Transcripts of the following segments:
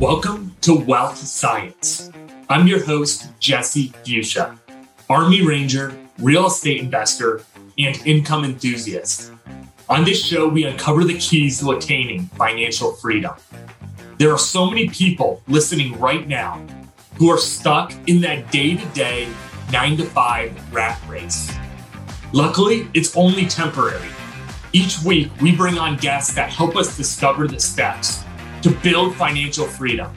Welcome to Wealth Science. I'm your host, Jesse Fuchsia, Army Ranger, real estate investor, and income enthusiast. On this show, we uncover the keys to attaining financial freedom. There are so many people listening right now who are stuck in that day to day, nine to five rat race. Luckily, it's only temporary. Each week, we bring on guests that help us discover the steps to build financial freedom,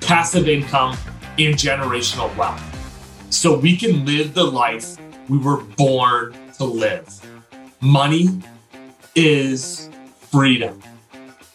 passive income, and generational wealth so we can live the life we were born to live. Money is freedom.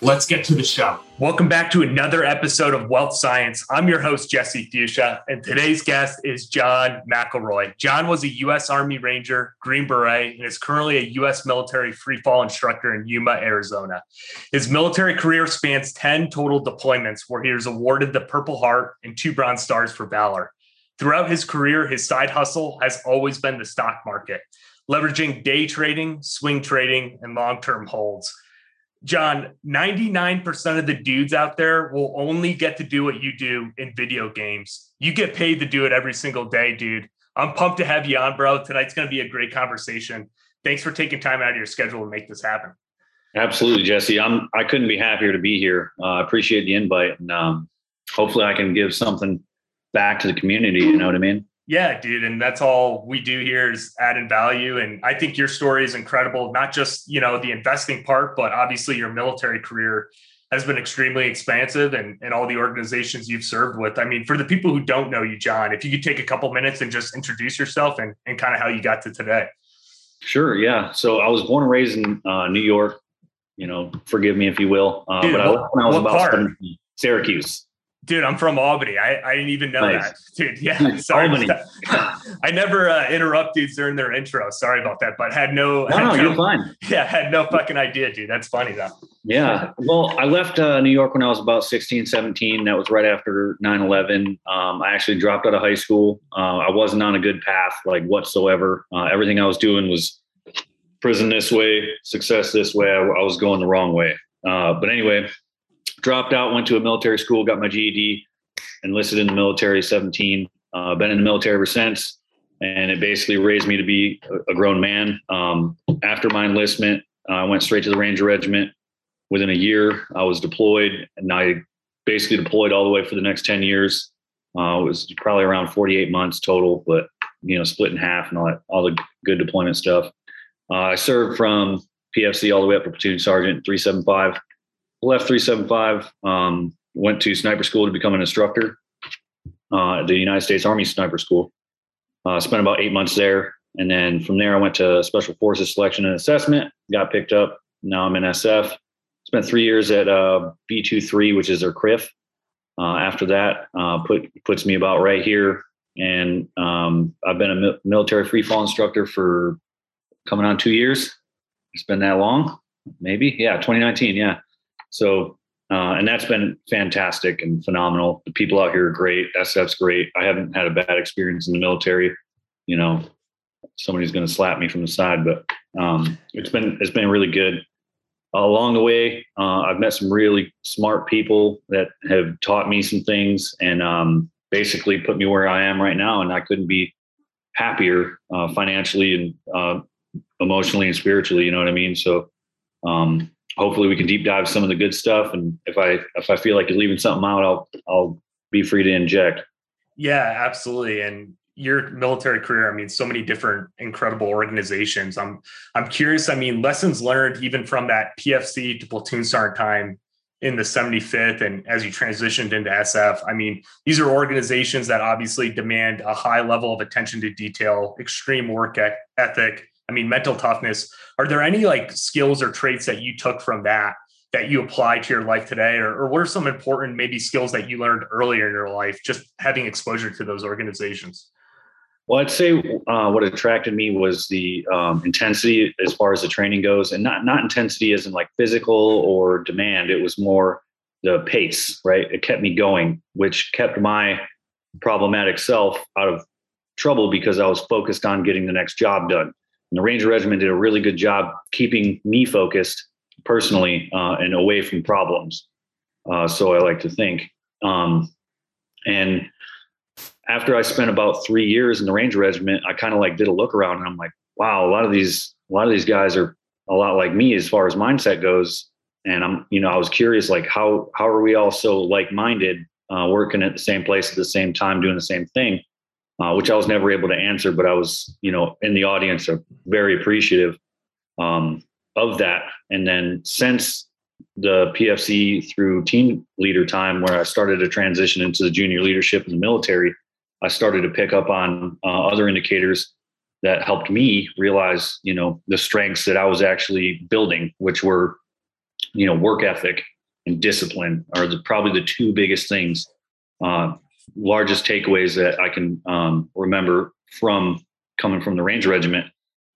Let's get to the show. Welcome back to another episode of Wealth Science. I'm your host, Jesse Fuchsia, and today's guest is John McElroy. John was a U.S. Army Ranger, Green Beret, and is currently a U.S. military freefall instructor in Yuma, Arizona. His military career spans 10 total deployments, where he was awarded the Purple Heart and two Bronze Stars for Valor. Throughout his career, his side hustle has always been the stock market, leveraging day trading, swing trading, and long term holds. John, 99% of the dudes out there will only get to do what you do in video games. You get paid to do it every single day, dude. I'm pumped to have you on, bro. Tonight's going to be a great conversation. Thanks for taking time out of your schedule to make this happen. Absolutely, Jesse. I'm. I couldn't be happier to be here. Uh, I appreciate the invite, and um, hopefully, I can give something back to the community. You know what I mean? Yeah, dude. And that's all we do here is adding value. And I think your story is incredible, not just, you know, the investing part, but obviously your military career has been extremely expansive and, and all the organizations you've served with. I mean, for the people who don't know you, John, if you could take a couple minutes and just introduce yourself and, and kind of how you got to today. Sure. Yeah. So I was born and raised in uh, New York, you know, forgive me if you will. Uh, Dude, but what, I, when I was about part? Syracuse. Dude, I'm from Albany. I, I didn't even know nice. that. Dude, yeah. Sorry. Albany. I never uh, interrupt dudes during their intro. Sorry about that, but had no. No, had no, you're fine. Yeah, had no fucking idea, dude. That's funny though. Yeah. Well, I left uh, New York when I was about 16, 17. That was right after 9 11. Um, I actually dropped out of high school. Uh, I wasn't on a good path, like whatsoever. Uh, everything I was doing was prison this way, success this way. I, I was going the wrong way. Uh, but anyway, dropped out, went to a military school, got my GED, enlisted in the military 17. Uh, been in the military ever since, and it basically raised me to be a, grown man. Um, after my enlistment, I went straight to the Ranger Regiment. Within a year, I was deployed, and I basically deployed all the way for the next 10 years. Uh, it was probably around 48 months total, but you know, split in half and all that, all the good deployment stuff. Uh, I served from PFC all the way up to platoon sergeant 375 left 375, um, went to sniper school to become an instructor uh, at the United States Army Sniper School. Uh, spent about eight months there. And then from there, I went to Special Forces Selection and Assessment, got picked up. Now I'm in SF. Spent three years at uh, B23, which is their CRIF. Uh, after that, uh, put puts me about right here. And um, I've been a military free fall instructor for coming on two years. It's been that long, maybe. Yeah, 2019. Yeah. So, uh, and that's been fantastic and phenomenal. The people out here are great. SF's great. I haven't had a bad experience in the military. You know, somebody's going to slap me from the side, but um, it's been it's been really good. Uh, along the way, uh, I've met some really smart people that have taught me some things and um, basically put me where I am right now. And I couldn't be happier uh, financially and uh, emotionally and spiritually. You know what I mean? So um, hopefully we can deep dive some of the good stuff. And if I if I feel like you're leaving something out, I'll I'll be free to inject. Yeah, absolutely. And your military career, I mean, so many different incredible organizations. I'm I'm curious. I mean, lessons learned even from that PFC to platoon sergeant time in the 75th and as you transitioned into SF. I mean, these are organizations that obviously demand a high level of attention to detail, extreme work ethic, I mean, mental toughness. Are there any like skills or traits that you took from that that you apply to your life today? Or, or what are some important maybe skills that you learned earlier in your life, just having exposure to those organizations? Well, I'd say uh, what attracted me was the um, intensity as far as the training goes, and not not intensity as in like physical or demand. It was more the pace, right? It kept me going, which kept my problematic self out of trouble because I was focused on getting the next job done. And the Ranger Regiment did a really good job keeping me focused personally uh, and away from problems. Uh, so I like to think. Um, and after I spent about three years in the Ranger Regiment, I kind of like did a look around and I'm like, wow, a lot of these, a lot of these guys are a lot like me as far as mindset goes. And I'm, you know, I was curious, like how how are we all so like minded, uh, working at the same place at the same time, doing the same thing, uh, which I was never able to answer, but I was, you know, in the audience, are very appreciative um, of that. And then since the PFC through team leader time, where I started to transition into the junior leadership in the military, I started to pick up on uh, other indicators that helped me realize, you know, the strengths that I was actually building, which were, you know, work ethic and discipline are the, probably the two biggest things, uh, largest takeaways that I can um, remember from coming from the Ranger Regiment.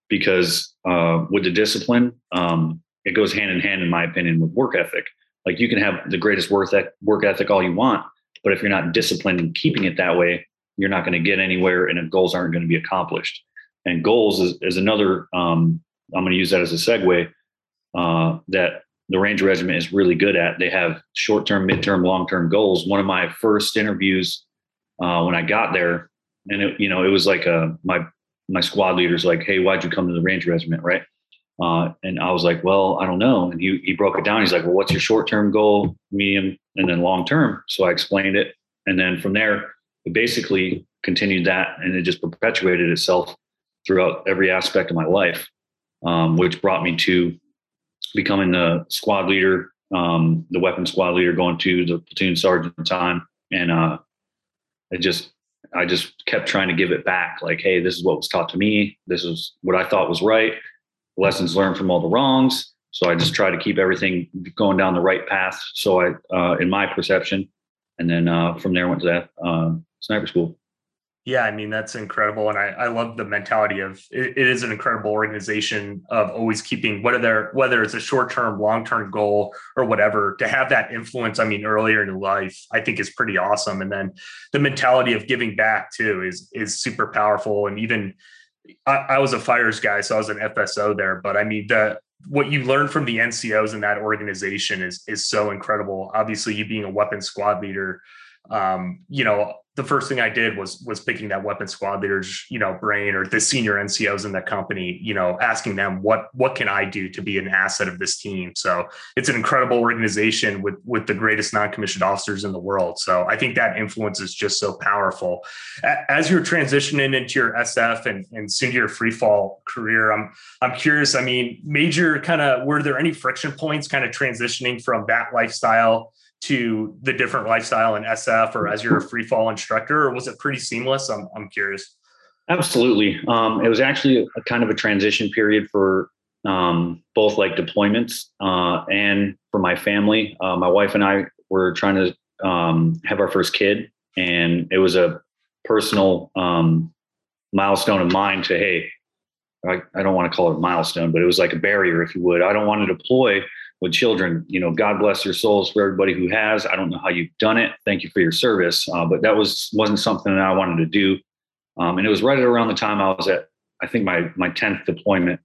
Because uh, with the discipline, um, it goes hand in hand, in my opinion, with work ethic. Like you can have the greatest work work ethic all you want, but if you're not disciplined in keeping it that way, you're not going to get anywhere, and goals aren't going to be accomplished. And goals is, is another. Um, I'm going to use that as a segue. Uh, that the Ranger Regiment is really good at. They have short term, mid term, long term goals. One of my first interviews uh, when I got there, and it, you know, it was like uh, my my squad leader's like, "Hey, why'd you come to the Ranger Regiment?" Right? Uh, and I was like, "Well, I don't know." And he he broke it down. He's like, "Well, what's your short term goal, medium, and then long term?" So I explained it, and then from there, it basically continued that, and it just perpetuated itself throughout every aspect of my life, um, which brought me to becoming the squad leader, um, the weapon squad leader, going to the platoon sergeant time, and uh, it just I just kept trying to give it back. Like, hey, this is what was taught to me. This is what I thought was right. Lessons learned from all the wrongs. So I just try to keep everything going down the right path. So I, uh, in my perception, and then uh, from there went to that uh, sniper school. Yeah, I mean that's incredible, and I, I love the mentality of it, it is an incredible organization of always keeping whether whether it's a short term, long term goal or whatever to have that influence. I mean, earlier in life, I think is pretty awesome, and then the mentality of giving back too is is super powerful. And even I, I was a fires guy, so I was an FSO there, but I mean the what you learn from the NCOs in that organization is is so incredible. Obviously, you being a weapon squad leader, um, you know, the first thing I did was was picking that weapon squad leader's you know brain or the senior NCOs in that company, you know, asking them what what can I do to be an asset of this team. So it's an incredible organization with with the greatest non commissioned officers in the world. So I think that influence is just so powerful. As you're transitioning into your SF and and soon to your free fall career, I'm I'm curious. I mean, major kind of were there any friction points kind of transitioning from that lifestyle? To the different lifestyle in SF or as you're a free fall instructor, or was it pretty seamless? I'm, I'm curious. Absolutely. Um, it was actually a kind of a transition period for um, both like deployments uh, and for my family. Uh, my wife and I were trying to um, have our first kid, and it was a personal um, milestone of mine to, hey, I, I don't want to call it a milestone, but it was like a barrier, if you would. I don't want to deploy with children. You know, God bless your souls for everybody who has. I don't know how you've done it. Thank you for your service, uh, but that was wasn't something that I wanted to do. Um, and it was right around the time I was at, I think my my tenth deployment.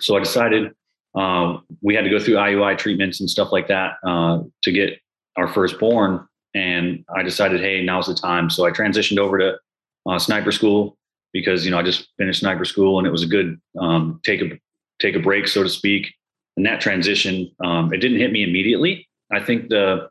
So I decided uh, we had to go through IUI treatments and stuff like that uh, to get our firstborn. And I decided, hey, now's the time. So I transitioned over to uh, sniper school because you know I just finished sniper school and it was a good um, take a take a break, so to speak and that transition um, it didn't hit me immediately. I think the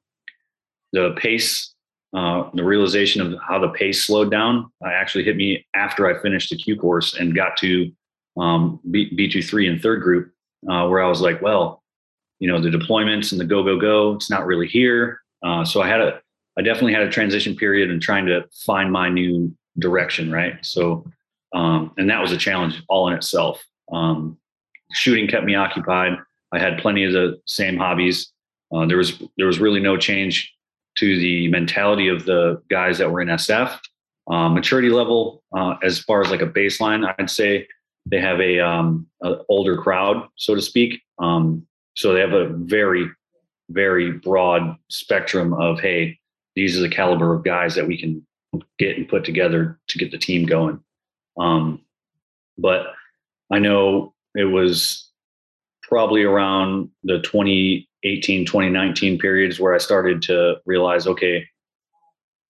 the pace uh, the realization of how the pace slowed down uh, actually hit me after i finished the q course and got to um, B, b23 and third group uh, where i was like well you know the deployments and the go go go it's not really here. Uh, so i had a i definitely had a transition period and trying to find my new direction right? So um, and that was a challenge all in itself. Um, shooting kept me occupied I had plenty of the same hobbies. Uh, there was there was really no change to the mentality of the guys that were in SF. Uh, maturity level, uh, as far as like a baseline, I'd say they have a, um, a older crowd, so to speak. Um, so they have a very, very broad spectrum of hey, these are the caliber of guys that we can get and put together to get the team going. Um, but I know it was probably around the 2018 2019 periods where i started to realize okay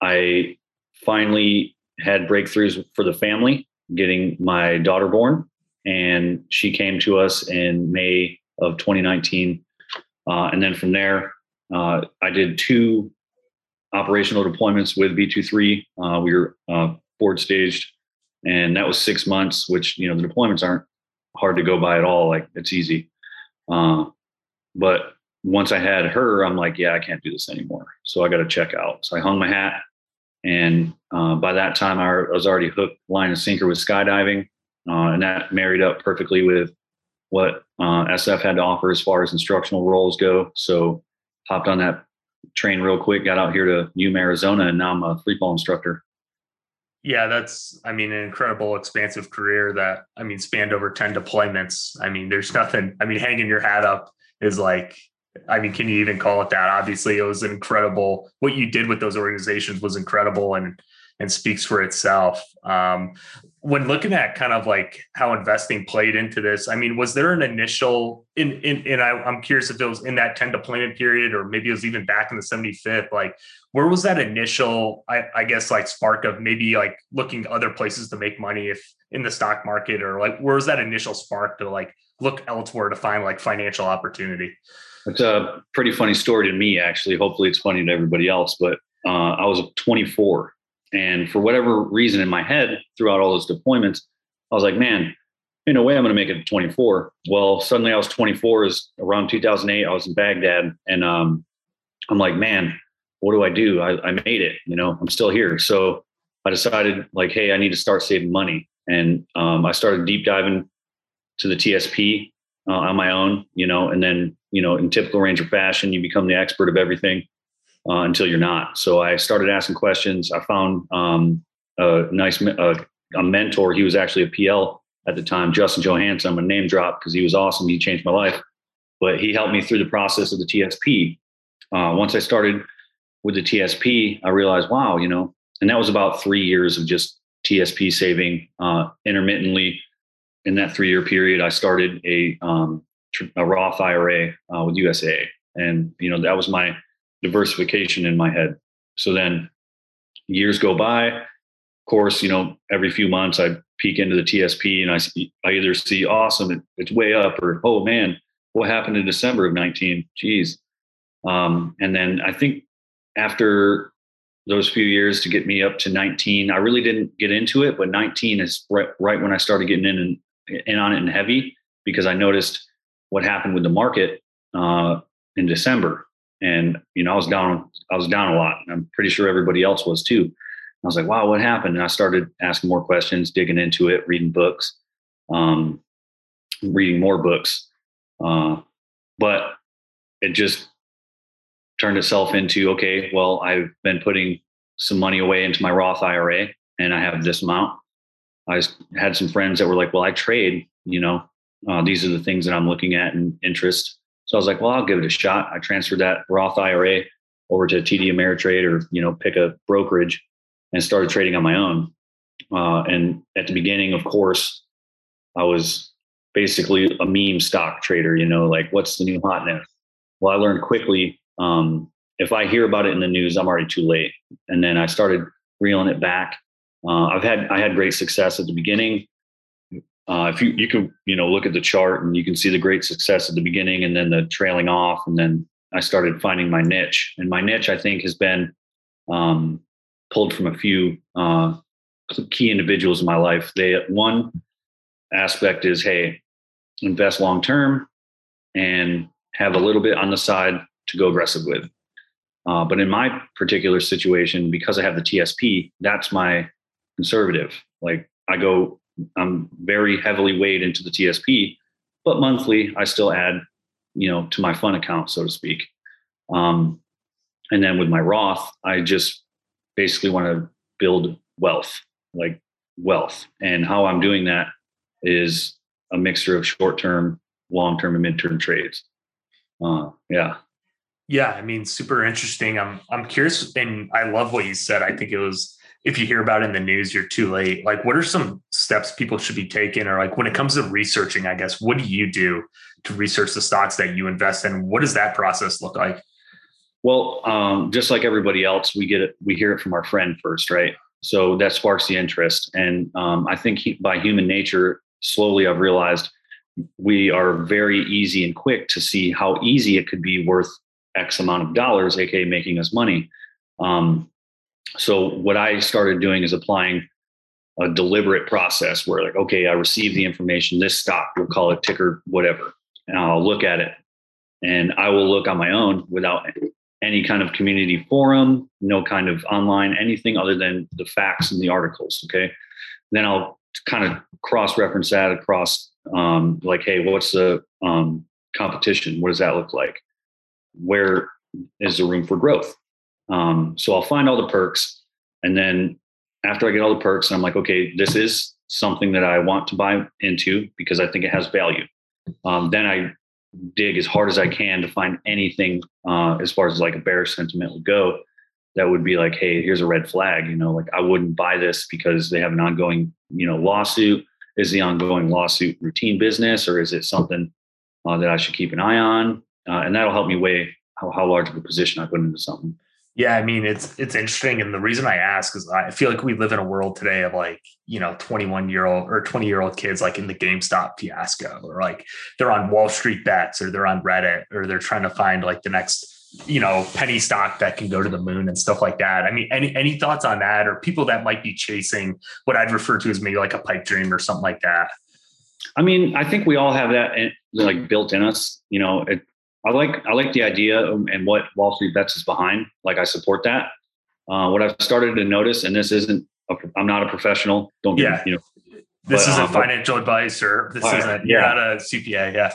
I finally had breakthroughs for the family, getting my daughter born, and she came to us in May of 2019. Uh, and then from there, uh, I did two operational deployments with B23. Uh, we were uh, board staged, and that was six months. Which you know the deployments aren't hard to go by at all. Like it's easy. Uh, but once I had her, I'm like, yeah, I can't do this anymore. So I got to check out. So I hung my hat, and uh, by that time, I was already hooked, line and sinker with skydiving, uh, and that married up perfectly with what uh, SF had to offer as far as instructional roles go. So hopped on that train real quick, got out here to Yuma, Arizona, and now I'm a free instructor. Yeah, that's, I mean, an incredible, expansive career that, I mean, spanned over 10 deployments. I mean, there's nothing, I mean, hanging your hat up is like, I mean, can you even call it that? Obviously, it was incredible. What you did with those organizations was incredible and and speaks for itself. Um, when looking at kind of like how investing played into this, I mean, was there an initial in in and I, am curious if it was in that 10 deployment period or maybe it was even back in the 75th, like where was that initial, I, I guess like spark of maybe like looking other places to make money if in the stock market or like where was that initial spark to like look elsewhere to find like financial opportunity? It's a pretty funny story to me, actually. Hopefully it's funny to everybody else, but uh, I was 24 and for whatever reason in my head, throughout all those deployments, I was like, man, in a way, I'm going to make it to 24. Well, suddenly I was 24 is around 2008. I was in Baghdad and um, I'm like, man, what do I do? I, I made it, you know, I'm still here. So I decided like, Hey, I need to start saving money. And um, I started deep diving to the TSP uh, on my own, you know, and then, you know, in typical Ranger fashion, you become the expert of everything uh, until you're not. So I started asking questions. I found um, a nice a mentor. He was actually a PL at the time, Justin Johansson. I'm a name drop because he was awesome. He changed my life. But he helped me through the process of the TSP. Uh, once I started with the TSP, I realized, wow, you know, and that was about three years of just TSP saving uh, intermittently. In that three year period, I started a, um, a Roth IRA uh, with USA, and you know that was my diversification in my head. So then years go by. Of course, you know, every few months I peek into the TSP and I see, I either see awesome, it, it's way up, or oh man, what happened in December of 19? Geez. Um, and then I think after those few years to get me up to 19, I really didn't get into it, but 19 is right, right when I started getting in and in on it and heavy because I noticed what happened with the market uh, in December. And, you know, I was down, I was down a lot. I'm pretty sure everybody else was too. I was like, wow, what happened? And I started asking more questions, digging into it, reading books, um, reading more books. Uh, but it just turned itself into, okay, well, I've been putting some money away into my Roth IRA and I have this amount. I had some friends that were like, well, I trade, you know, uh, these are the things that I'm looking at and interest. So I was like, well, I'll give it a shot. I transferred that Roth IRA over to TD Ameritrade or, you know, pick a brokerage and started trading on my own. Uh, and at the beginning, of course, I was basically a meme stock trader, you know, like what's the new hotness? Well, I learned quickly um, if I hear about it in the news, I'm already too late. And then I started reeling it back. Uh, I've had I had great success at the beginning. Uh, if you you can you know look at the chart and you can see the great success at the beginning and then the trailing off and then I started finding my niche and my niche I think has been um, pulled from a few uh, key individuals in my life. They one aspect is hey invest long term and have a little bit on the side to go aggressive with. Uh, but in my particular situation, because I have the TSP, that's my conservative. Like I go I'm very heavily weighed into the TSP, but monthly I still add, you know, to my fun account, so to speak. Um, and then with my Roth, I just basically want to build wealth, like wealth. And how I'm doing that is a mixture of short term, long term, and mid term trades. Uh, yeah. Yeah, I mean, super interesting. I'm I'm curious, and I love what you said. I think it was if you hear about it in the news, you're too late. Like, what are some steps people should be taking? Or like when it comes to researching, I guess, what do you do to research the stocks that you invest in? What does that process look like? Well, um, just like everybody else, we get it, we hear it from our friend first, right? So that sparks the interest. And um, I think he, by human nature, slowly I've realized we are very easy and quick to see how easy it could be worth X amount of dollars, aka making us money. Um, so what I started doing is applying a deliberate process where, like, okay, I receive the information, this stock, we'll call it ticker, whatever, and I'll look at it, and I will look on my own without any kind of community forum, no kind of online anything other than the facts and the articles. Okay, then I'll kind of cross reference that across um, like, hey, what's the um, competition? What does that look like? Where is the room for growth? Um, so I'll find all the perks. And then after I get all the perks, and I'm like, okay, this is something that I want to buy into because I think it has value. Um, then I dig as hard as I can to find anything uh, as far as like a bearish sentiment would go that would be like, hey, here's a red flag. You know, like I wouldn't buy this because they have an ongoing, you know, lawsuit. Is the ongoing lawsuit routine business or is it something uh, that I should keep an eye on? Uh, and that'll help me weigh how, how large of a position I put into something. Yeah, I mean it's it's interesting, and the reason I ask is I feel like we live in a world today of like you know 21 year old or 20 year old kids like in the GameStop fiasco, or like they're on Wall Street bets, or they're on Reddit, or they're trying to find like the next you know penny stock that can go to the moon and stuff like that. I mean, any any thoughts on that, or people that might be chasing what I'd refer to as maybe like a pipe dream or something like that? I mean, I think we all have that eh, like built in us. You know, it, I like I like the idea and what Wall Street Bets is behind. Like I support that. Uh, what I've started to notice, and this isn't, i am not a professional. Don't get yeah. you know. This but, isn't um, financial advice, or this isn't. Yeah. You're not a CPA. Yeah.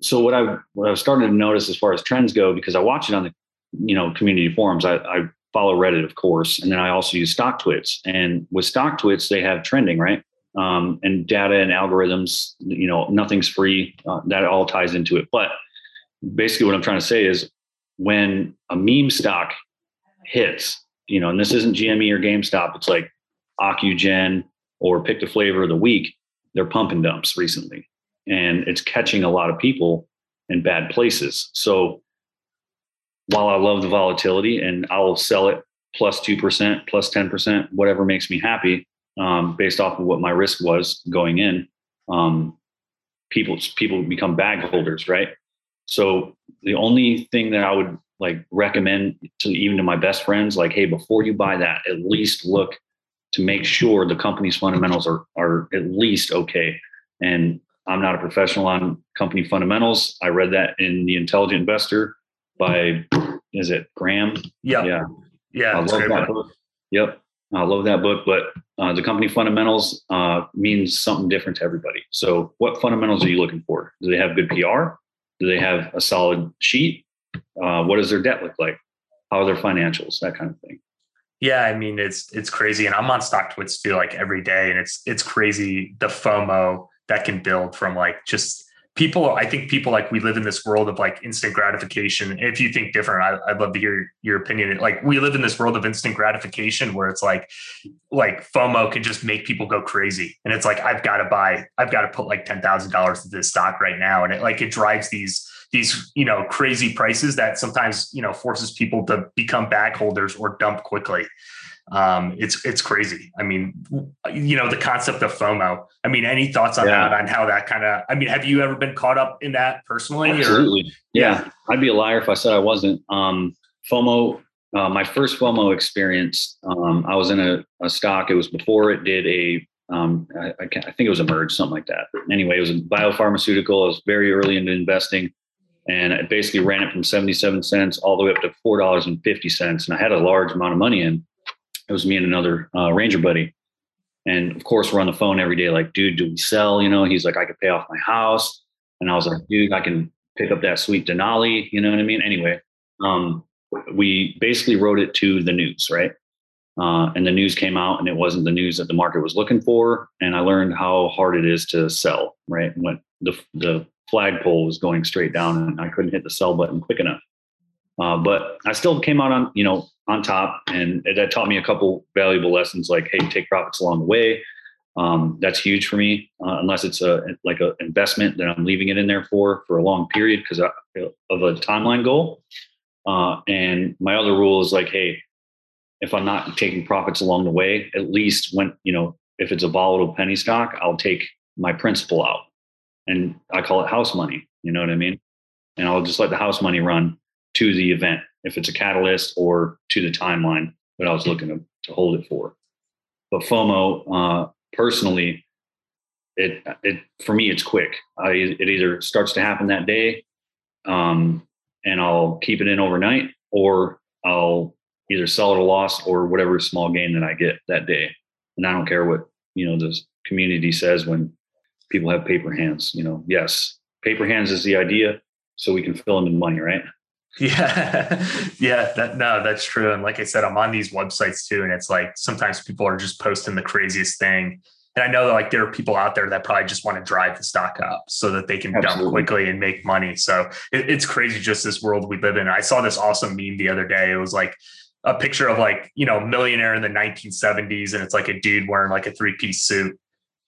So what I what I've started to notice as far as trends go, because I watch it on the you know community forums. I, I follow Reddit, of course, and then I also use StockTwits. And with StockTwits, they have trending, right? Um, and data and algorithms. You know, nothing's free. Uh, that all ties into it, but basically what I'm trying to say is when a meme stock hits, you know, and this isn't GME or GameStop, it's like Ocugen or pick the flavor of the week, they're pumping dumps recently. And it's catching a lot of people in bad places. So while I love the volatility and I'll sell it plus 2%, plus 10%, whatever makes me happy, um, based off of what my risk was going in, um, people, people become bag holders, right? So the only thing that I would like recommend to even to my best friends, like, hey, before you buy that, at least look to make sure the company's fundamentals are are at least okay. And I'm not a professional on company fundamentals. I read that in The Intelligent Investor by is it Graham? Yeah. Yeah. Yeah. I love that book. Yep. I love that book, but uh, the company fundamentals uh, means something different to everybody. So, what fundamentals are you looking for? Do they have good PR? Do they have a solid sheet? Uh, what does their debt look like? How are their financials? That kind of thing. Yeah, I mean it's it's crazy, and I'm on stock StockTwits too, like every day, and it's it's crazy the FOMO that can build from like just people i think people like we live in this world of like instant gratification. If you think different I, would love to hear your opinion. Like we live in this world of instant gratification where it's like like fomo can just make people go crazy. And it's like i've got to buy i've got to put like $10000 into this stock right now. And it like it drives these these you know crazy prices that sometimes you know forces people to become bag holders or dump quickly um, it's it's crazy. I mean, you know, the concept of FOMO. I mean, any thoughts on yeah. that? On how that kind of? I mean, have you ever been caught up in that personally? Absolutely. Yeah. yeah. I'd be a liar if I said I wasn't. Um, FOMO. Uh, my first FOMO experience. Um, I was in a, a, stock. It was before it did a. Um, I, I, I think it was a merge, something like that. Anyway, it was a biopharmaceutical. I was very early into investing and it basically ran it from 77 cents all the way up to $4.50 and i had a large amount of money in it was me and another uh, ranger buddy. And of course we're on the phone every day like dude do we sell? You know he's like i could pay off my house. And i was like dude i can pick up that sweet denali. You know what i mean? Anyway um, we basically wrote it to the news right? Uh, and the news came out and it wasn't the news that the market was looking for. And i learned how hard it is to sell right? When the, the flagpole was going straight down and i couldn't hit the sell button quick enough uh, but I still came out on, you know, on top, and that taught me a couple valuable lessons. Like, hey, take profits along the way. Um, that's huge for me. Uh, unless it's a like an investment that I'm leaving it in there for for a long period because of a timeline goal. Uh, and my other rule is like, hey, if I'm not taking profits along the way, at least when, you know, if it's a volatile penny stock, I'll take my principal out. And I call it house money. You know what I mean? And I'll just let the house money run to the event if it's a catalyst or to the timeline that I was looking to, to hold it for. But FOMO, uh, personally, it it for me it's quick. I it either starts to happen that day, um, and I'll keep it in overnight, or I'll either sell at a loss or whatever small gain that I get that day. And I don't care what you know the community says when people have paper hands. You know, yes, paper hands is the idea, so we can fill them in money, right? Yeah, yeah, that no, that's true. And like I said, I'm on these websites too, and it's like sometimes people are just posting the craziest thing. And I know that like there are people out there that probably just want to drive the stock up so that they can Absolutely. dump quickly and make money. So it, it's crazy just this world we live in. I saw this awesome meme the other day. It was like a picture of like, you know, millionaire in the 1970s, and it's like a dude wearing like a three-piece suit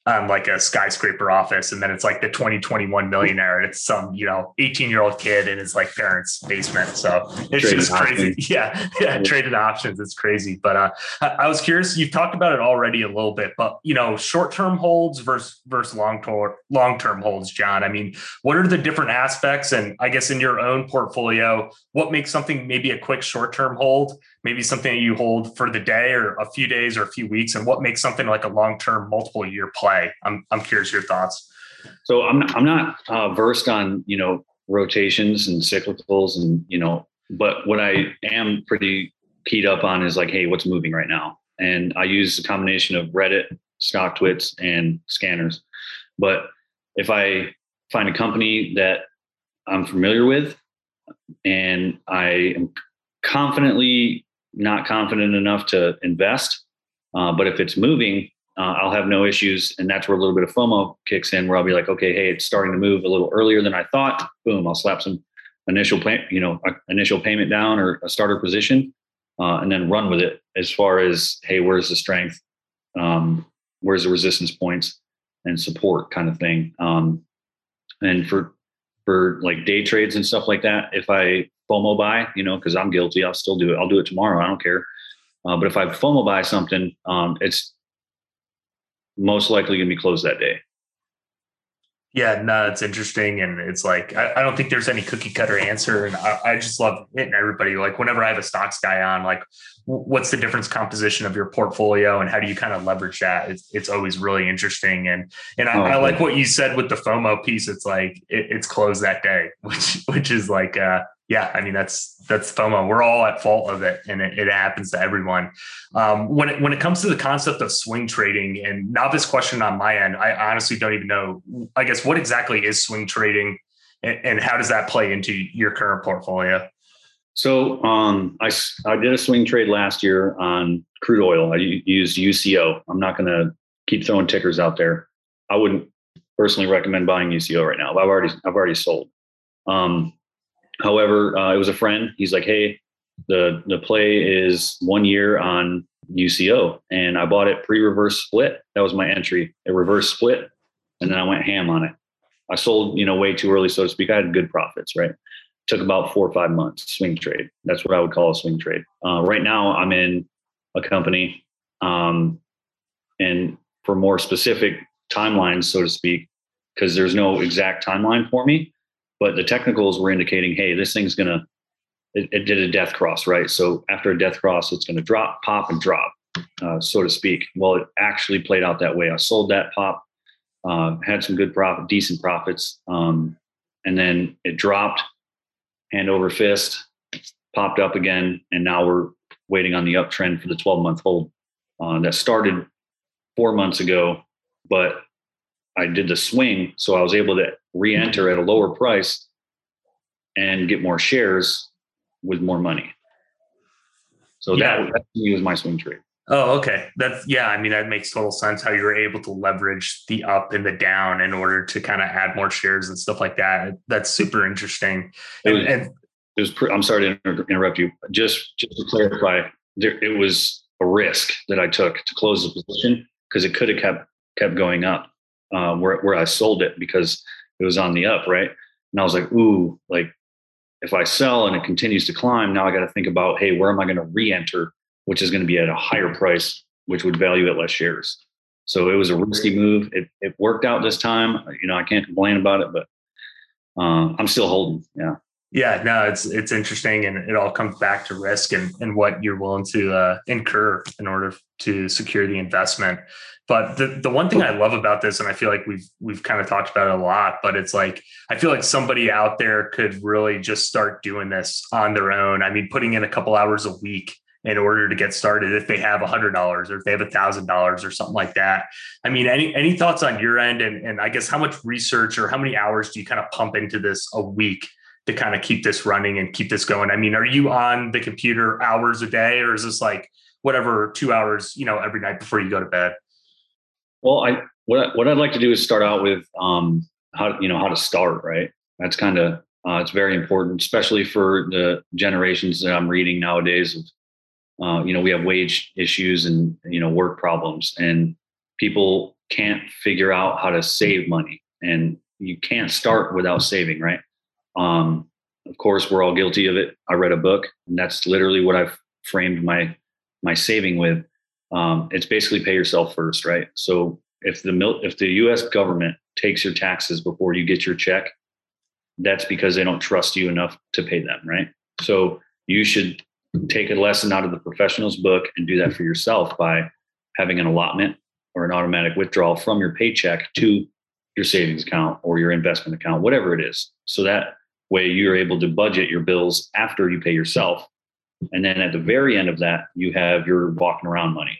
um, like a skyscraper office, and then it's like the 2021 millionaire. It's some you know 18 year old kid in his like parents' basement. So it's traded just crazy. Options. Yeah, yeah, traded options. It's crazy. But uh, I, was curious. You've talked about it already a little bit, but you know, short term holds versus versus long term long term holds. John, I mean, what are the different aspects? And I guess in your own portfolio, what makes something maybe a quick short term hold? Maybe something that you hold for the day or a few days or a few weeks and what makes something like a long-term multiple year play? I'm, I'm curious your thoughts. So i'm not, I'm not uh, versed on you know rotations and cyclicals and you know but what i am pretty keyed up on is like hey what's moving right now? And i use a combination of reddit stock StockTwits and scanners. But if i find a company that i'm familiar with and i am confidently not confident enough to invest. Uh, but if it's moving, uh, I'll have no issues. And that's where a little bit of FOMO kicks in, where I'll be like, okay, hey, it's starting to move a little earlier than I thought. Boom, I'll slap some initial pay, you know, initial payment down or a starter position, uh, and then run with it. As far as hey, where's the strength? Um, where's the resistance points and support kind of thing. Um, and for for like day trades and stuff like that, if I FOMO buy, you know, because I'm guilty. I'll still do it. I'll do it tomorrow. I don't care. Uh, but if I FOMO buy something, um, it's most likely going to be closed that day. Yeah, no, it's interesting. And it's like, I, I, don't think there's any cookie cutter answer. And I, I, just love hitting everybody. Like, whenever I have a stocks guy on, like, what's the difference composition of your portfolio and how do you kind of leverage that? It's, it's always really interesting. And, and I, oh, I like what you said with the FOMO piece. It's like, it, it's closed that day, which, which is like, uh, yeah, I mean that's that's FOMO. We're all at fault of it, and it, it happens to everyone. Um, when it when it comes to the concept of swing trading, and novice question on my end, I honestly don't even know. I guess what exactly is swing trading, and, and how does that play into your current portfolio? So um, I I did a swing trade last year on crude oil. I used UCO. I'm not going to keep throwing tickers out there. I wouldn't personally recommend buying UCO right now. I've already I've already sold. Um, However, uh, it was a friend. He's like, "Hey, the the play is one year on UCO, and I bought it pre-reverse split. That was my entry, a reverse split, and then I went ham on it. I sold, you know, way too early, so to speak. I had good profits, right? Took about four or five months swing trade. That's what I would call a swing trade. Uh, right now, I'm in a company, um, and for more specific timelines, so to speak, because there's no exact timeline for me but the technicals were indicating, hey, this thing's gonna it, it did a death cross, right? So after a death cross, it's gonna drop, pop, and drop, uh, so to speak. Well, it actually played out that way. I sold that pop, uh, had some good profit, decent profits, um, and then it dropped, hand over fist, popped up again, and now we're waiting on the uptrend for the 12 month hold uh, that started four months ago, but I did the swing, so I was able to re-enter at a lower price and get more shares with more money. So yeah. that, that was my swing trade. Oh, okay. That's yeah. I mean, that makes total sense. How you were able to leverage the up and the down in order to kind of add more shares and stuff like that. That's super interesting. It was, and, it was I'm sorry to interrupt you. Just just to clarify, there, it was a risk that I took to close the position because it could have kept kept going up um, where where I sold it because it was on the up, right? And I was like, ooh, like if I sell and it continues to climb, now I got to think about, hey, where am I going to re-enter, which is going to be at a higher price, which would value at less shares. So it was a risky move. It, it worked out this time. You know, I can't complain about it, but uh, I'm still holding. Yeah. Yeah, no, it's it's interesting, and it all comes back to risk and and what you're willing to uh, incur in order to secure the investment. But the the one thing I love about this, and I feel like we've we've kind of talked about it a lot, but it's like I feel like somebody out there could really just start doing this on their own. I mean, putting in a couple hours a week in order to get started if they have a hundred dollars or if they have a thousand dollars or something like that. I mean, any any thoughts on your end? And and I guess how much research or how many hours do you kind of pump into this a week to kind of keep this running and keep this going? I mean, are you on the computer hours a day or is this like whatever two hours, you know, every night before you go to bed? Well, I what what I'd like to do is start out with um how you know how to start, right? That's kind of uh, it's very important, especially for the generations that I'm reading nowadays. Of uh, you know, we have wage issues and you know work problems, and people can't figure out how to save money, and you can't start without saving, right? Um, of course, we're all guilty of it. I read a book, and that's literally what I've framed my my saving with. Um, it's basically pay yourself first, right? So if the mil- if the U.S. government takes your taxes before you get your check, that's because they don't trust you enough to pay them, right? So you should take a lesson out of the professional's book and do that for yourself by having an allotment or an automatic withdrawal from your paycheck to your savings account or your investment account, whatever it is. So that way you're able to budget your bills after you pay yourself. And then at the very end of that, you have your walking around money.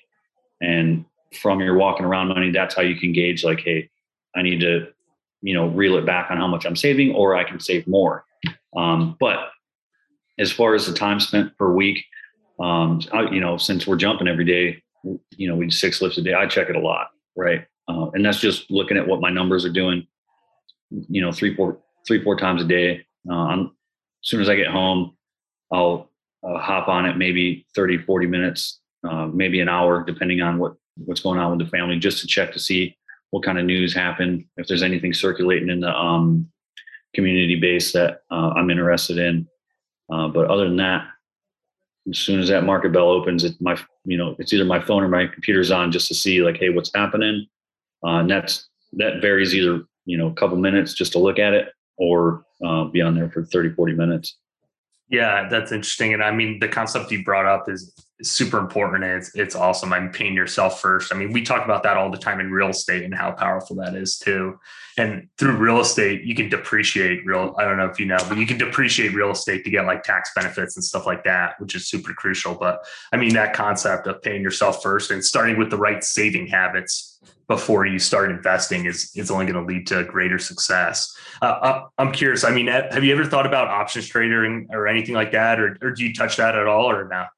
And from your walking around money, that's how you can gauge like, hey, I need to, you know, reel it back on how much I'm saving, or I can save more. Um, but as far as the time spent per week, um, I, you know, since we're jumping every day, you know, we do six lifts a day. I check it a lot, right? Uh, and that's just looking at what my numbers are doing. You know, three, four, three, four times a day. Uh, as soon as I get home, I'll uh, hop on it maybe 30, 40 minutes, uh, maybe an hour, depending on what, what's going on with the family, just to check to see what kind of news happened, if there's anything circulating in the um, community base that uh, I'm interested in. Uh, but other than that, as soon as that market bell opens, it my you know it's either my phone or my computer's on just to see like, hey, what's happening, uh, and that's that varies either you know a couple minutes just to look at it or uh, be on there for 30, 40 minutes. Yeah, that's interesting. And I mean, the concept you brought up is, super important. It's, it's awesome. I'm paying yourself first. I mean, we talk about that all the time in real estate and how powerful that is too. And through real estate, you can depreciate real. I don't know if you know, but you can depreciate real estate to get like tax benefits and stuff like that, which is super crucial. But I mean, that concept of paying yourself first and starting with the right saving habits before you start investing is is only going to lead to greater success. Uh, uh, I'm curious. I mean, have you ever thought about options trading or anything like that, or, or do you touch that at all, or not?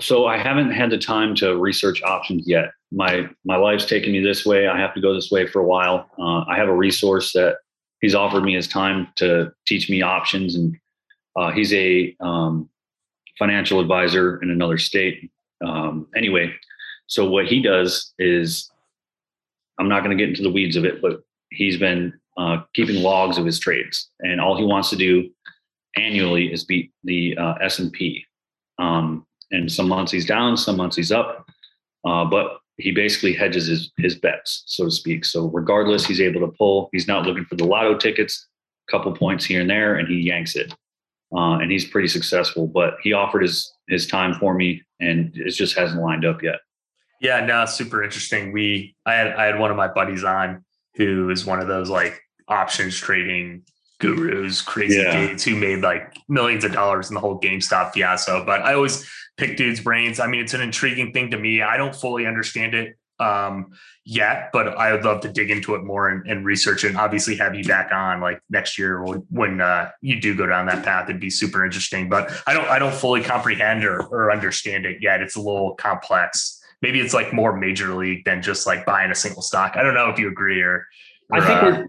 So I haven't had the time to research options yet. My my life's taken me this way. I have to go this way for a while. Uh, I have a resource that he's offered me his time to teach me options, and uh, he's a um, financial advisor in another state. Um, anyway, so what he does is I'm not going to get into the weeds of it, but he's been uh, keeping logs of his trades, and all he wants to do annually is beat the uh, S and P. Um, and some months he's down, some months he's up, uh, but he basically hedges his his bets, so to speak. So regardless, he's able to pull. He's not looking for the lotto tickets, a couple points here and there, and he yanks it. Uh, and he's pretty successful. But he offered his his time for me, and it just hasn't lined up yet. Yeah, no, super interesting. We I had I had one of my buddies on who is one of those like options trading gurus, crazy yeah. dudes who made like millions of dollars in the whole GameStop fiasco. But I always pick dudes' brains. I mean, it's an intriguing thing to me. I don't fully understand it um, yet, but I would love to dig into it more and, and, research and obviously have you back on like next year when, when uh, you do go down that path. It'd be super interesting, but I don't, I don't fully comprehend or, or understand it yet. It's a little complex maybe it's like more major league than just like buying a single stock. I don't know if you agree or. or I think uh, we're,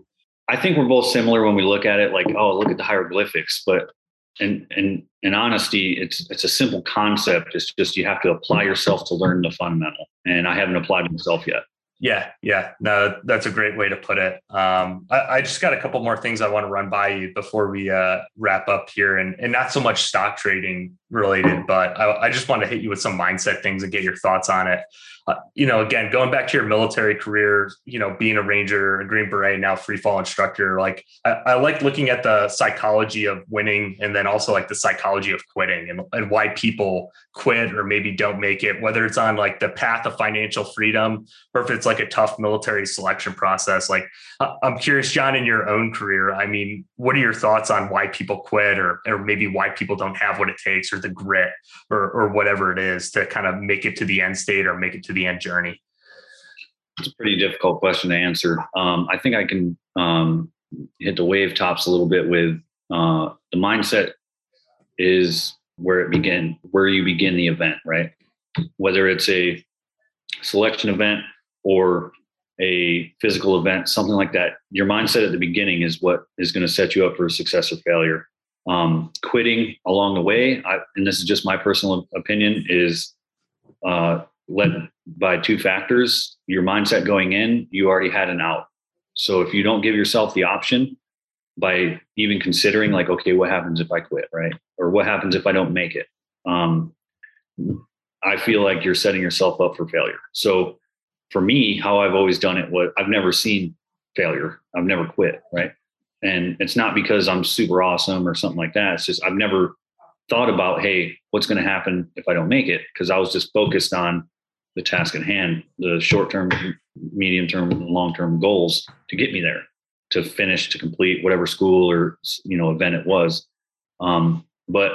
I think we're both similar when we look at it. Like, oh, look at the hieroglyphics, but in in in honesty, it's it's a simple concept. It's just you have to apply yourself to learn the fundamental, and I haven't applied myself yet. Yeah, yeah, no, that's a great way to put it. Um, I, I, just got a couple more things I want to run by you before we uh, wrap up here, and and not so much stock trading related, but I, I just want to hit you with some mindset things and get your thoughts on it uh, you know, again, going back to your military career, you know, being a ranger, a Green Beret, now free fall instructor, like I, I, like looking at the psychology of winning and then also like the psychology of quitting and, and why people quit or maybe don't make it, whether it's on like the path of financial freedom or if it's like a tough military selection process. Like I'm curious, John, in your own career, I mean, what are your thoughts on why people quit or, or maybe why people don't have what it takes or the grit or, or whatever it is to kind of make it to the end state or make it to the end journey? It's a pretty difficult question to answer. Um, I think I can um, hit the wave tops a little bit with uh, the mindset is where it begin, where you begin the event, right? Whether it's a selection event or a physical event, something like that. Your mindset at the beginning is what is going to set you up for success or failure. Um, quitting along the way, I, and this is just my personal opinion, is uh, led by two factors your mindset going in, you already had an out. So if you don't give yourself the option by even considering, like, okay, what happens if I quit, right? Or what happens if I don't make it? Um, I feel like you're setting yourself up for failure. So for me, how I've always done it was I've never seen failure. I've never quit, right? And it's not because I'm super awesome or something like that. It's just I've never thought about, hey, what's going to happen if I don't make it? Because I was just focused on the task at hand, the short term, medium term, long term goals to get me there, to finish, to complete whatever school or you know event it was. Um, but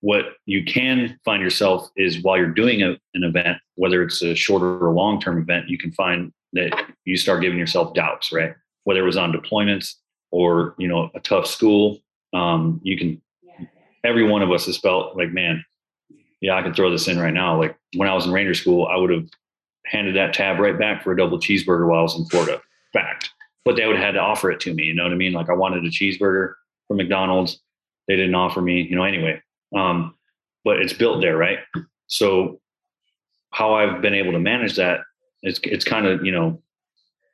what you can find yourself is while you're doing a, an event, whether it's a shorter or long term event, you can find that you start giving yourself doubts, right? Whether it was on deployments or you know a tough school, um, you can. Every one of us has felt like, man, yeah, I can throw this in right now. Like when I was in Ranger School, I would have handed that tab right back for a double cheeseburger while I was in Florida. Fact. But they would have had to offer it to me. You know what I mean? Like I wanted a cheeseburger from McDonald's. They didn't offer me, you know, anyway. Um, but it's built there, right? So how I've been able to manage that, it's it's kind of, you know,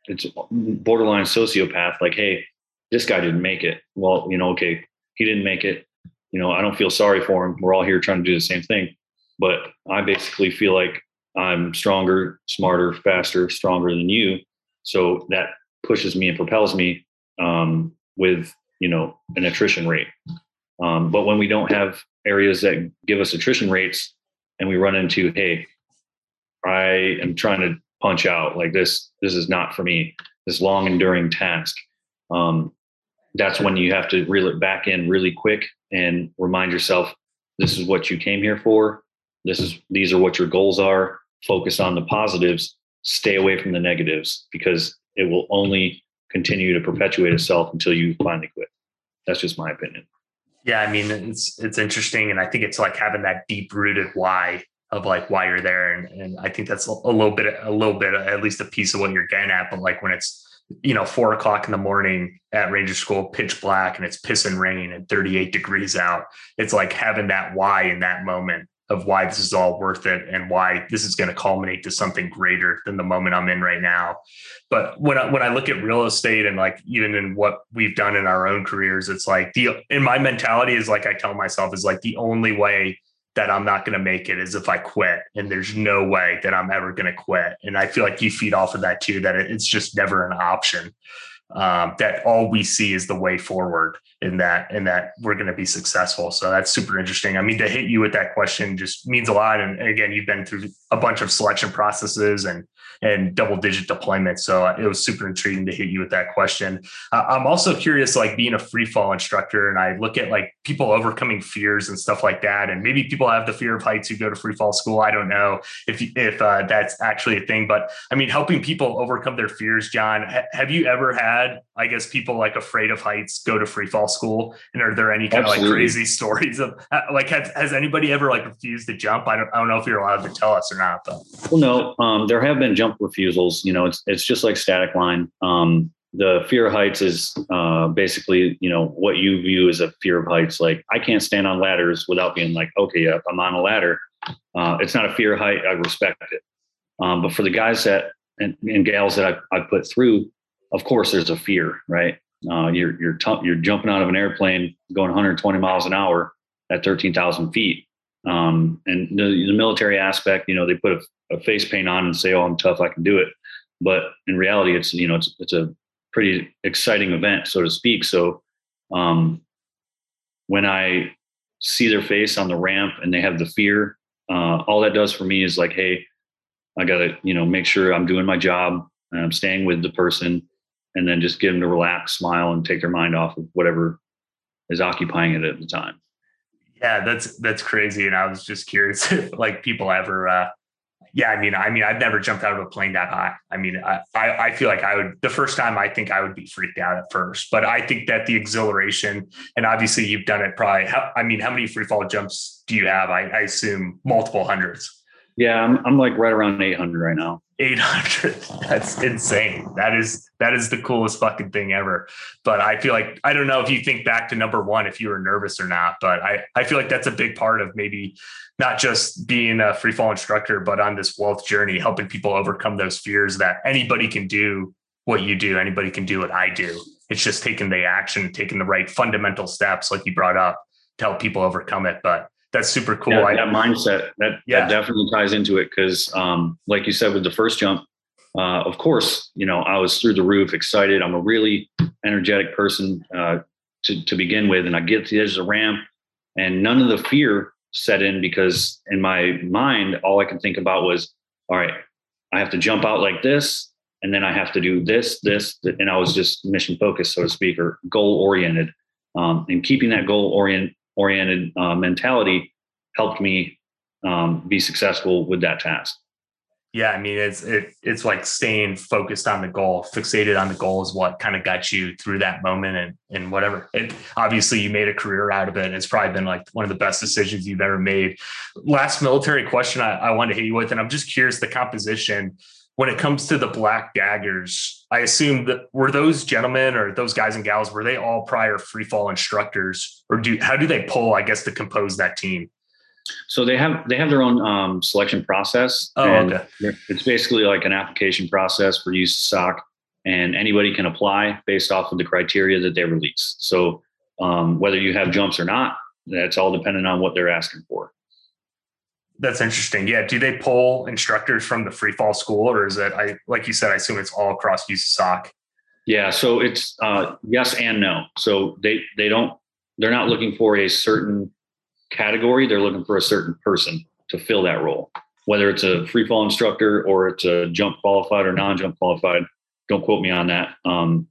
it's borderline sociopath, like, hey, this guy didn't make it. Well, you know, okay, he didn't make it. You know, I don't feel sorry for him. We're all here trying to do the same thing but I basically feel like I'm stronger, smarter, faster, stronger than you. So that pushes me and propels me um, with you know an attrition rate. Um, but when we don't have areas that give us attrition rates, and we run into, hey, I am trying to punch out like this. This is not for me. This long enduring task. Um, that's when you have to reel it back in really quick and remind yourself this is what you came here for. This is these are what your goals are. Focus on the positives. Stay away from the negatives because it will only continue to perpetuate itself until you finally quit. That's just my opinion. Yeah i mean it's it's interesting and i think it's like having that deep rooted why of like why you're there and, and i think that's a little bit a little bit at least a piece of what you're getting at but like when it's you know four o'clock in the morning at ranger school pitch black and it's piss and rain and 38 degrees out it's like having that why in that moment of why this is all worth it and why this is going to culminate to something greater than the moment I'm in right now. But when I, when I look at real estate and like even in what we've done in our own careers, it's like the in my mentality is like I tell myself is like the only way that I'm not going to make it is if I quit, and there's no way that I'm ever going to quit. And I feel like you feed off of that too. That it's just never an option um, that all we see is the way forward in that and that we're going to be successful so that's super interesting i mean to hit you with that question just means a lot and again you've been through a bunch of selection processes and and double digit deployment. So uh, it was super intriguing to hit you with that question. Uh, I'm also curious, like being a free fall instructor, and I look at like people overcoming fears and stuff like that. And maybe people have the fear of heights who go to free fall school. I don't know if if uh, that's actually a thing, but I mean, helping people overcome their fears. John, ha- have you ever had, I guess, people like afraid of heights go to free fall school? And are there any kind Absolutely. of like crazy stories of like has, has anybody ever like refused to jump? I don't I don't know if you're allowed to tell us or not, but well, no, um, there have been jump jump refusals, you know, it's it's just like static line. Um, the fear of heights is uh, basically, you know, what you view as a fear of heights. Like I can't stand on ladders without being like, okay, yeah, I'm on a ladder. Uh, it's not a fear of height. I respect it. Um, but for the guys that and, and gals that I, I put through, of course, there's a fear, right? Uh, you're you're t- you're jumping out of an airplane going 120 miles an hour at 13,000 feet. Um, and the, the, military aspect, you know, they put a, a, face paint on and say, "Oh, I'm tough, I can do it." But in reality, it's you know, it's it's a pretty exciting event, so to speak. So um, when I see their face on the ramp and they have the fear, uh, all that does for me is like, hey, I gotta you know make sure I'm doing my job and I'm staying with the person, and then just get them to relax, smile, and take their mind off of whatever is occupying it at the time. Yeah, that's that's crazy. And I was just curious if like people ever uh yeah, I mean, I mean, I've never jumped out of a plane that high. I mean, I, I, I feel like I would the first time I think I would be freaked out at first, but I think that the exhilaration and obviously you've done it probably. How, I mean, how many free fall jumps do you have? I, I assume multiple hundreds. Yeah, I'm, I'm like right around 800 right now. 800 that's insane. That is that is the coolest fucking thing ever. But i feel like i don't know if you think back to number one if you were nervous or not but i i feel like that's a big part of maybe not just being a free fall instructor but on this wealth journey helping people overcome those fears that anybody can do what you do anybody can do what i do. It's just taking the action taking the right fundamental steps like you brought up to help people overcome it. But that's super cool. Yeah, that mindset that, yeah. that definitely ties into it because, um, like you said with the first jump, uh, of course, you know I was through the roof, excited. I'm a really energetic person uh, to to begin with, and I get to the edge of the ramp, and none of the fear set in because in my mind, all I could think about was, all right, I have to jump out like this, and then I have to do this, this, and I was just mission focused, so to speak, or goal oriented. Um, and keeping that goal orient oriented uh, mentality helped me um, be successful with that task. Yeah, I mean it's it, it's like staying focused on the goal, fixated on the goal is what kind of got you through that moment and and whatever. It obviously you made a career out of it. It's probably been like one of the best decisions you've ever made. Last military question I, I want to hit you with, and I'm just curious the composition when it comes to the black daggers, I assume that were those gentlemen or those guys and gals, were they all prior free fall instructors or do, how do they pull, I guess, to compose that team? So they have, they have their own um, selection process. Oh, okay. It's basically like an application process for USASOC and anybody can apply based off of the criteria that they release. So um, whether you have jumps or not, that's all dependent on what they're asking for. That's interesting. Yeah. Do they pull instructors from the free fall school or is it, I, like you said, I assume it's all across USASOC? Yeah. So it's uh, yes and no. So they, they don't, they're not looking for a certain category. They're looking for a certain person to fill that role, whether it's a free fall instructor or it's a jump qualified or non-jump qualified. Don't quote me on that. Um,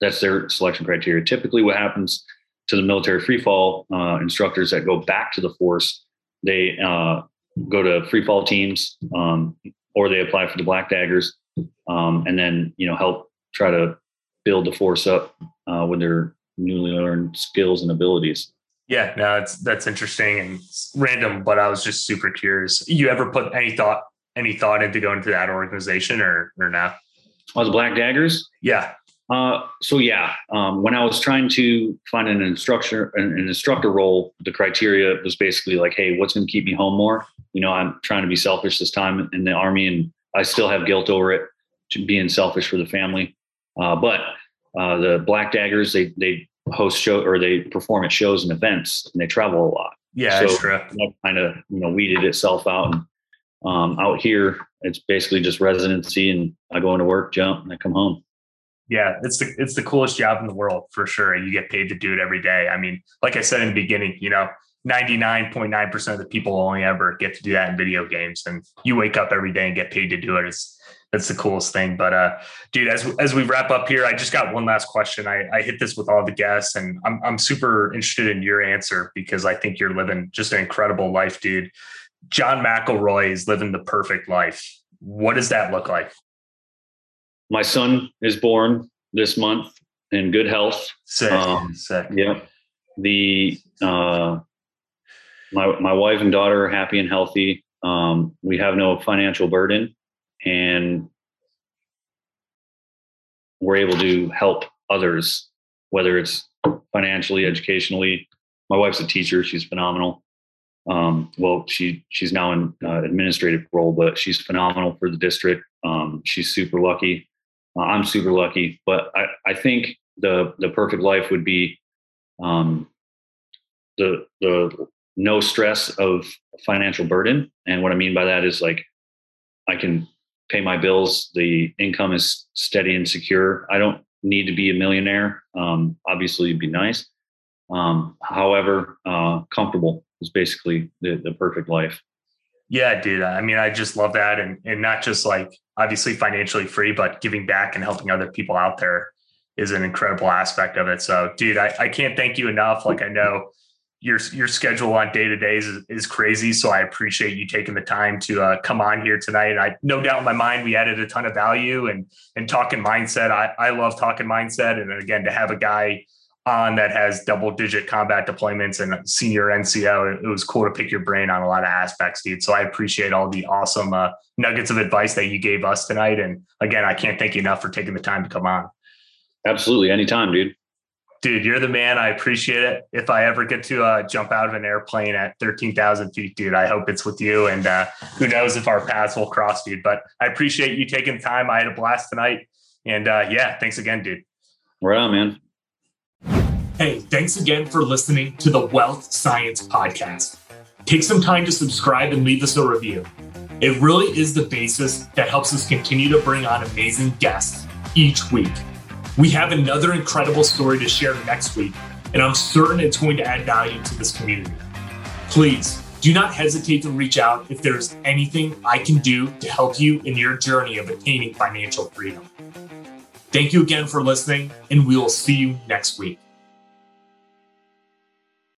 that's their selection criteria. Typically what happens to the military free fall uh, instructors that go back to the force, they uh, go to free fall teams um, or they apply for the black daggers um, and then you know help try to build the force up uh, with their newly learned skills and abilities. Yeah no it's that's interesting and random but i was just super curious. You ever put any thought any thought into going to that organization or or not? Oh the black daggers? Yeah. Uh, so yeah, um, when I was trying to find an instructor, an, an, instructor role, the criteria was basically like, hey, what's going to keep me home more? You know, I'm trying to be selfish this time in the army, and I still have guilt over it, to being selfish for the family. Uh, but uh, the Black Daggers, they they host show or they perform at shows and events, and they travel a lot. Yeah, so that kind of you know weeded itself out. And, um, out here, it's basically just residency, and I go into work, jump, and I come home yeah, it's the it's the coolest job in the world for sure. And you get paid to do it every day. I mean, like I said in the beginning, you know, 99.9% of the people only ever get to do that in video games. And you wake up every day and get paid to do it. It's that's the coolest thing. But uh dude, as as we wrap up here, I just got one last question. I, I hit this with all the guests and I'm I'm super interested in your answer because I think you're living just an incredible life, dude. John McElroy is living the perfect life. What does that look like? my son is born this month in good health. Sick. Um, Sick. Yeah. The uh, my my wife and daughter are happy and healthy. Um, we have no financial burden, and we're able to help others, whether it's financially, educationally. My wife's a teacher; she's phenomenal. Um, well, she she's now in uh, administrative role, but she's phenomenal for the district Um, she's super lucky. Uh, I'm super lucky, but I, I think the the perfect life would be um, the the no stress of financial burden. And what I mean by that is like I can pay my bills. The income is steady and secure. I don't need to be a millionaire. Um, obviously, it'd be nice. Um, however, uh, comfortable is basically the, the perfect life. Yeah, dude. I mean, I just love that. And, and not just like obviously financially free, but giving back and helping other people out there is an incredible aspect of it. So, dude, I, I can't thank you enough. Like, I know your your schedule on day to days is, is, crazy. So I appreciate you taking the time to uh, come on here tonight. And I no doubt in my mind we added a ton of value and and talking mindset. I I love talking mindset, and again to have a guy on that has double digit combat deployments and senior NCO, it was cool to pick your brain on a lot of aspects, dude. So I appreciate all the awesome uh, nuggets of advice that you gave us tonight. And again, I can't thank you enough for taking the time to come on. Absolutely, anytime, dude dude, you're the man. I appreciate it. If I ever get to uh, jump out of an airplane at 13,000 feet, dude, I hope it's with you. And uh, who knows if our paths will cross, dude. But I appreciate you taking time. I had a blast tonight. And uh, yeah, thanks again, dude. Right on, man. Hey, thanks again for listening to the Wealth Science Podcast. Take some time to subscribe and leave us a review. It really is the basis that helps us continue to bring on amazing guests each week. We have another incredible story to share next week, and I'm certain it's going to add value to this community. Please do not hesitate to reach out if there's anything I can do to help you in your journey of attaining financial freedom. Thank you again for listening, and we will see you next week.